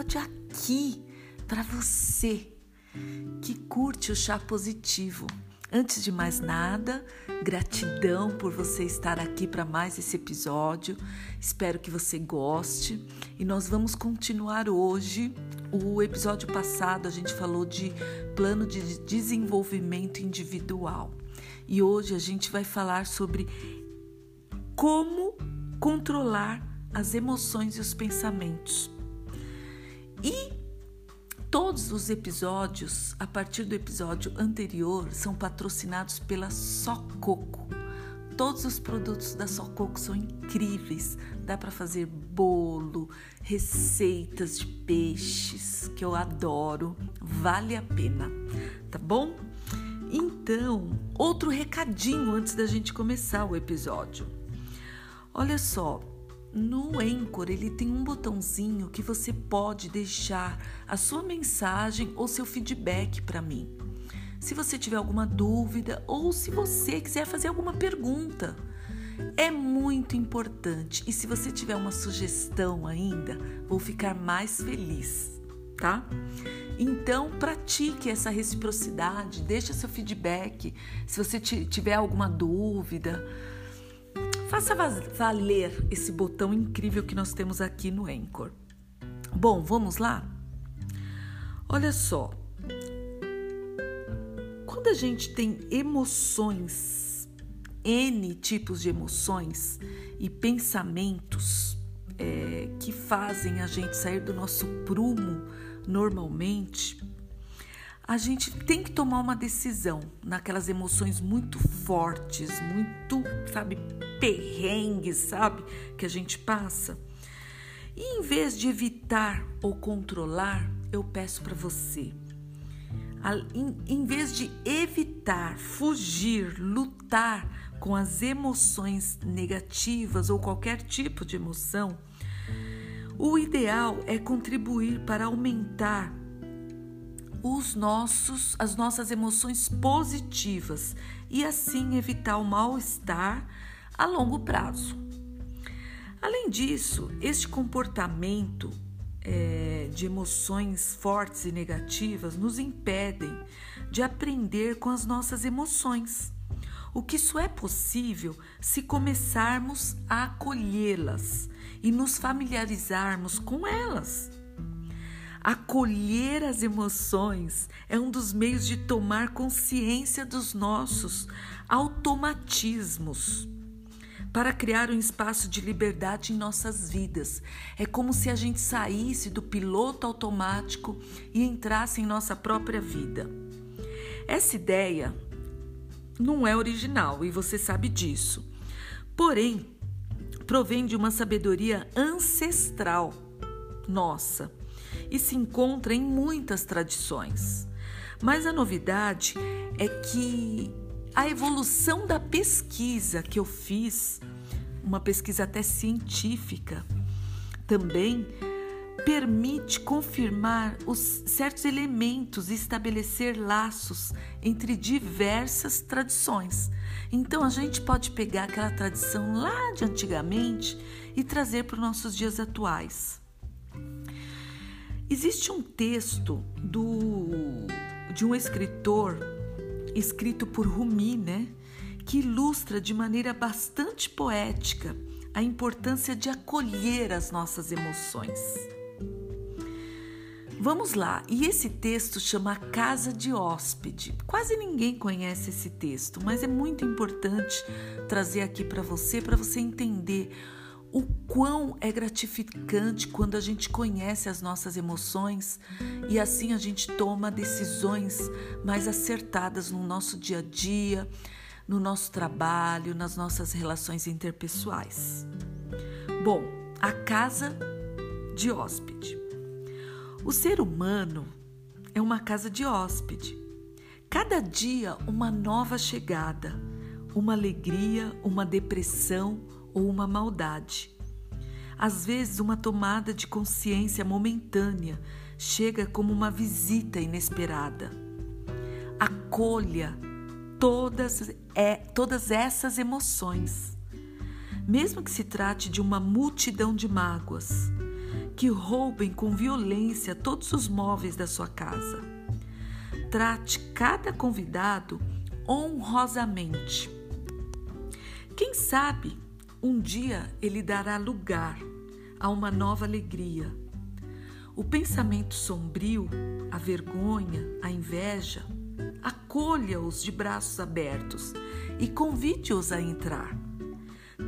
episódio aqui para você que curte o chá positivo. Antes de mais nada, gratidão por você estar aqui para mais esse episódio. Espero que você goste e nós vamos continuar hoje. O episódio passado a gente falou de plano de desenvolvimento individual e hoje a gente vai falar sobre como controlar as emoções e os pensamentos. E todos os episódios, a partir do episódio anterior, são patrocinados pela Sococo. Todos os produtos da Sococo são incríveis. Dá para fazer bolo, receitas de peixes, que eu adoro. Vale a pena, tá bom? Então, outro recadinho antes da gente começar o episódio. Olha só, no Anchor, ele tem um botãozinho que você pode deixar a sua mensagem ou seu feedback para mim. Se você tiver alguma dúvida ou se você quiser fazer alguma pergunta, é muito importante. E se você tiver uma sugestão ainda, vou ficar mais feliz, tá? Então, pratique essa reciprocidade, deixa seu feedback. Se você tiver alguma dúvida, Faça valer esse botão incrível que nós temos aqui no Anchor. Bom, vamos lá? Olha só. Quando a gente tem emoções, N tipos de emoções e pensamentos é, que fazem a gente sair do nosso prumo normalmente, a gente tem que tomar uma decisão naquelas emoções muito fortes, muito, sabe, perrengues, sabe, que a gente passa. E em vez de evitar ou controlar, eu peço para você, em vez de evitar, fugir, lutar com as emoções negativas ou qualquer tipo de emoção, o ideal é contribuir para aumentar os nossos, as nossas emoções positivas e assim evitar o mal-estar a longo prazo. Além disso, este comportamento é, de emoções fortes e negativas nos impedem de aprender com as nossas emoções. O que isso é possível se começarmos a acolhê-las e nos familiarizarmos com elas. Acolher as emoções é um dos meios de tomar consciência dos nossos automatismos para criar um espaço de liberdade em nossas vidas. É como se a gente saísse do piloto automático e entrasse em nossa própria vida. Essa ideia não é original e você sabe disso. Porém, provém de uma sabedoria ancestral nossa e se encontra em muitas tradições. Mas a novidade é que a evolução da pesquisa que eu fiz, uma pesquisa até científica, também permite confirmar os certos elementos e estabelecer laços entre diversas tradições. Então a gente pode pegar aquela tradição lá de antigamente e trazer para os nossos dias atuais. Existe um texto do, de um escritor, escrito por Rumi, né, que ilustra de maneira bastante poética a importância de acolher as nossas emoções. Vamos lá, e esse texto chama Casa de Hóspede. Quase ninguém conhece esse texto, mas é muito importante trazer aqui para você, para você entender o quão é gratificante quando a gente conhece as nossas emoções e assim a gente toma decisões mais acertadas no nosso dia a dia, no nosso trabalho, nas nossas relações interpessoais. Bom, a casa de hóspede. O ser humano é uma casa de hóspede. Cada dia uma nova chegada, uma alegria, uma depressão, ou uma maldade. Às vezes, uma tomada de consciência momentânea chega como uma visita inesperada. Acolha todas, é, todas essas emoções, mesmo que se trate de uma multidão de mágoas que roubem com violência todos os móveis da sua casa. Trate cada convidado honrosamente. Quem sabe um dia ele dará lugar a uma nova alegria. O pensamento sombrio, a vergonha, a inveja, acolha-os de braços abertos e convide-os a entrar.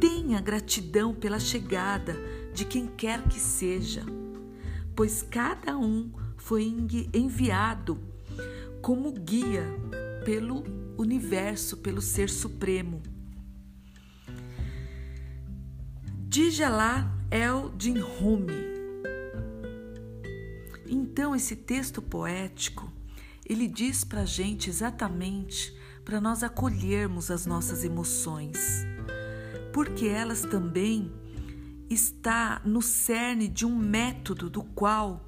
Tenha gratidão pela chegada de quem quer que seja, pois cada um foi enviado como guia pelo universo, pelo Ser Supremo. Djalá El Din Rumi. Então esse texto poético ele diz para a gente exatamente para nós acolhermos as nossas emoções, porque elas também está no cerne de um método do qual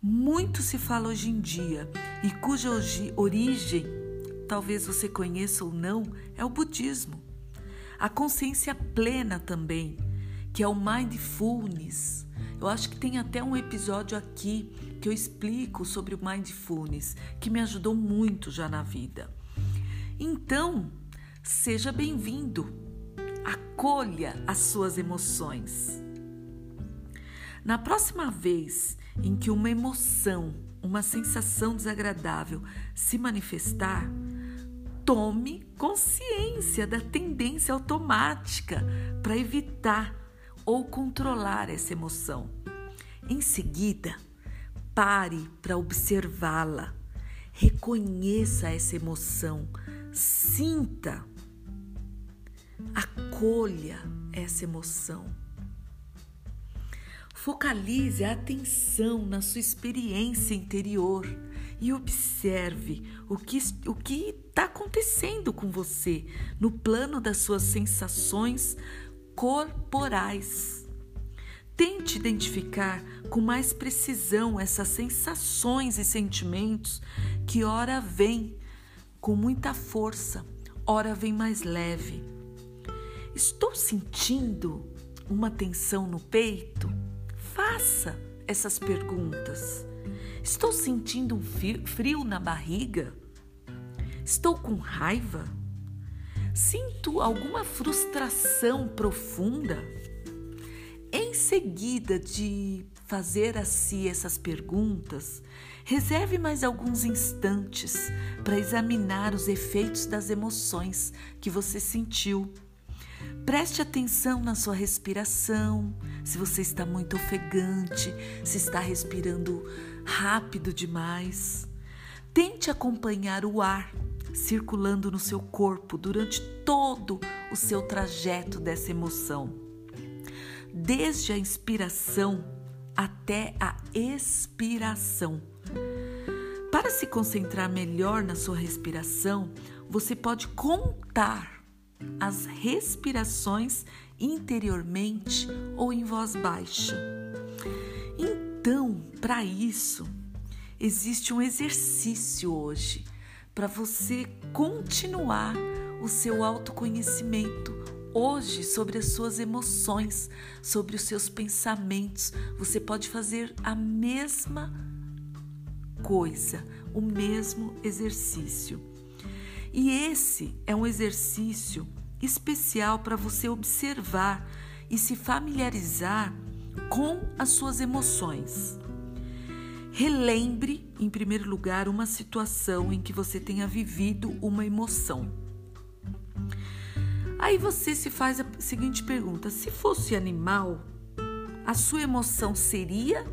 muito se fala hoje em dia e cuja origem, talvez você conheça ou não, é o budismo. A consciência plena também, que é o mindfulness. Eu acho que tem até um episódio aqui que eu explico sobre o mindfulness, que me ajudou muito já na vida. Então, seja bem-vindo. Acolha as suas emoções. Na próxima vez em que uma emoção, uma sensação desagradável se manifestar, tome consciência da tendência automática para evitar ou controlar essa emoção. Em seguida, pare para observá-la, reconheça essa emoção, sinta, acolha essa emoção. Focalize a atenção na sua experiência interior e observe o que o que está acontecendo com você no plano das suas sensações corporais. Tente identificar com mais precisão essas sensações e sentimentos que ora vêm com muita força, ora vem mais leve. Estou sentindo uma tensão no peito? Faça essas perguntas. Estou sentindo um frio na barriga? Estou com raiva? Sinto alguma frustração profunda? Em seguida de fazer a si essas perguntas, reserve mais alguns instantes para examinar os efeitos das emoções que você sentiu Preste atenção na sua respiração, se você está muito ofegante, se está respirando rápido demais. Tente acompanhar o ar circulando no seu corpo durante todo o seu trajeto dessa emoção, desde a inspiração até a expiração. Para se concentrar melhor na sua respiração, você pode contar as respirações interiormente ou em voz baixa. Então, para isso, existe um exercício hoje para você continuar o seu autoconhecimento hoje sobre as suas emoções, sobre os seus pensamentos. Você pode fazer a mesma coisa, o mesmo exercício. E esse é um exercício especial para você observar e se familiarizar com as suas emoções. Relembre, em primeiro lugar, uma situação em que você tenha vivido uma emoção. Aí você se faz a seguinte pergunta: se fosse animal, a sua emoção seria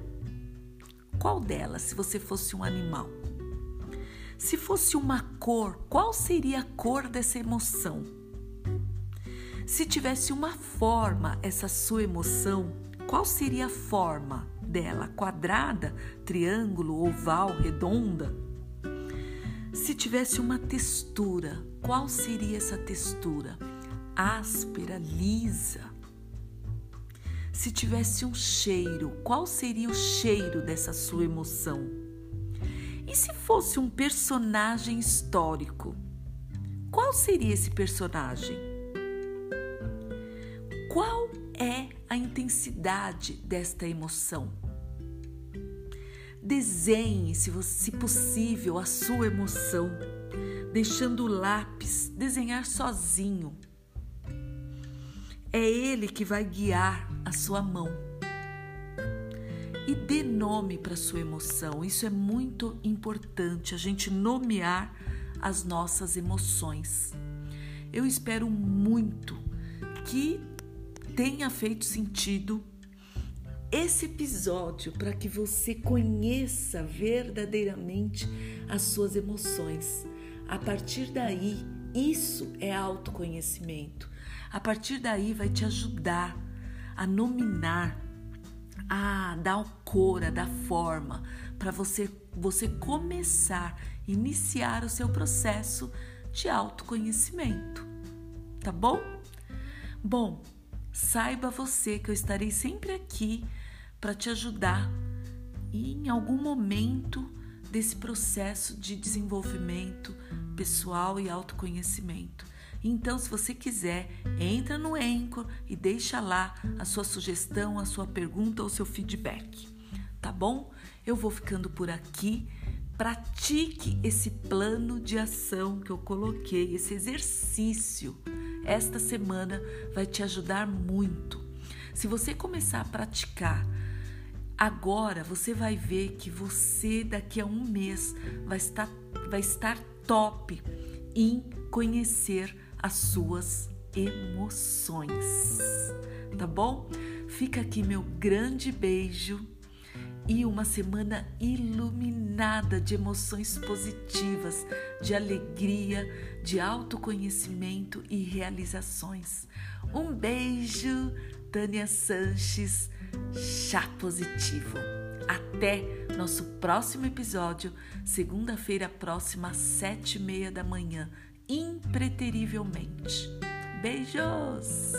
qual delas se você fosse um animal? Se fosse uma cor, qual seria a cor dessa emoção? Se tivesse uma forma, essa sua emoção, qual seria a forma dela? Quadrada, triângulo, oval, redonda? Se tivesse uma textura, qual seria essa textura? Áspera, lisa? Se tivesse um cheiro, qual seria o cheiro dessa sua emoção? E se fosse um personagem histórico? Qual seria esse personagem? Qual é a intensidade desta emoção? Desenhe, se, você, possível, a sua emoção, deixando o lápis desenhar sozinho. É ele que vai guiar a sua mão. E dê nome para sua emoção. Isso é muito importante, a gente nomear as nossas emoções. Eu espero muito que tenha feito sentido esse episódio para que você conheça verdadeiramente as suas emoções. A partir daí, isso é autoconhecimento. A partir daí, vai te ajudar a nominar, a dar cor, a dar forma para você, você começar, iniciar o seu processo de autoconhecimento. Tá bom? Bom, saiba você que eu estarei sempre aqui para te ajudar e em algum momento desse processo de desenvolvimento pessoal e autoconhecimento. Então, se você quiser, entra no Anchor e deixa lá a sua sugestão, a sua pergunta ou seu feedback. Tá bom? Eu vou ficando por aqui. Pratique esse plano de ação que eu coloquei, esse exercício. Esta semana vai te ajudar muito. Se você começar a praticar Agora você vai ver que você daqui a um mês vai estar, vai estar top em conhecer as suas emoções, tá bom? Fica aqui meu grande beijo e uma semana iluminada de emoções positivas, de alegria, de autoconhecimento e realizações. Um beijo, Tânia Sanches Chá Positivo. Até nosso próximo episódio, segunda-feira próxima, às sete e meia da manhã, impreterivelmente. Beijos!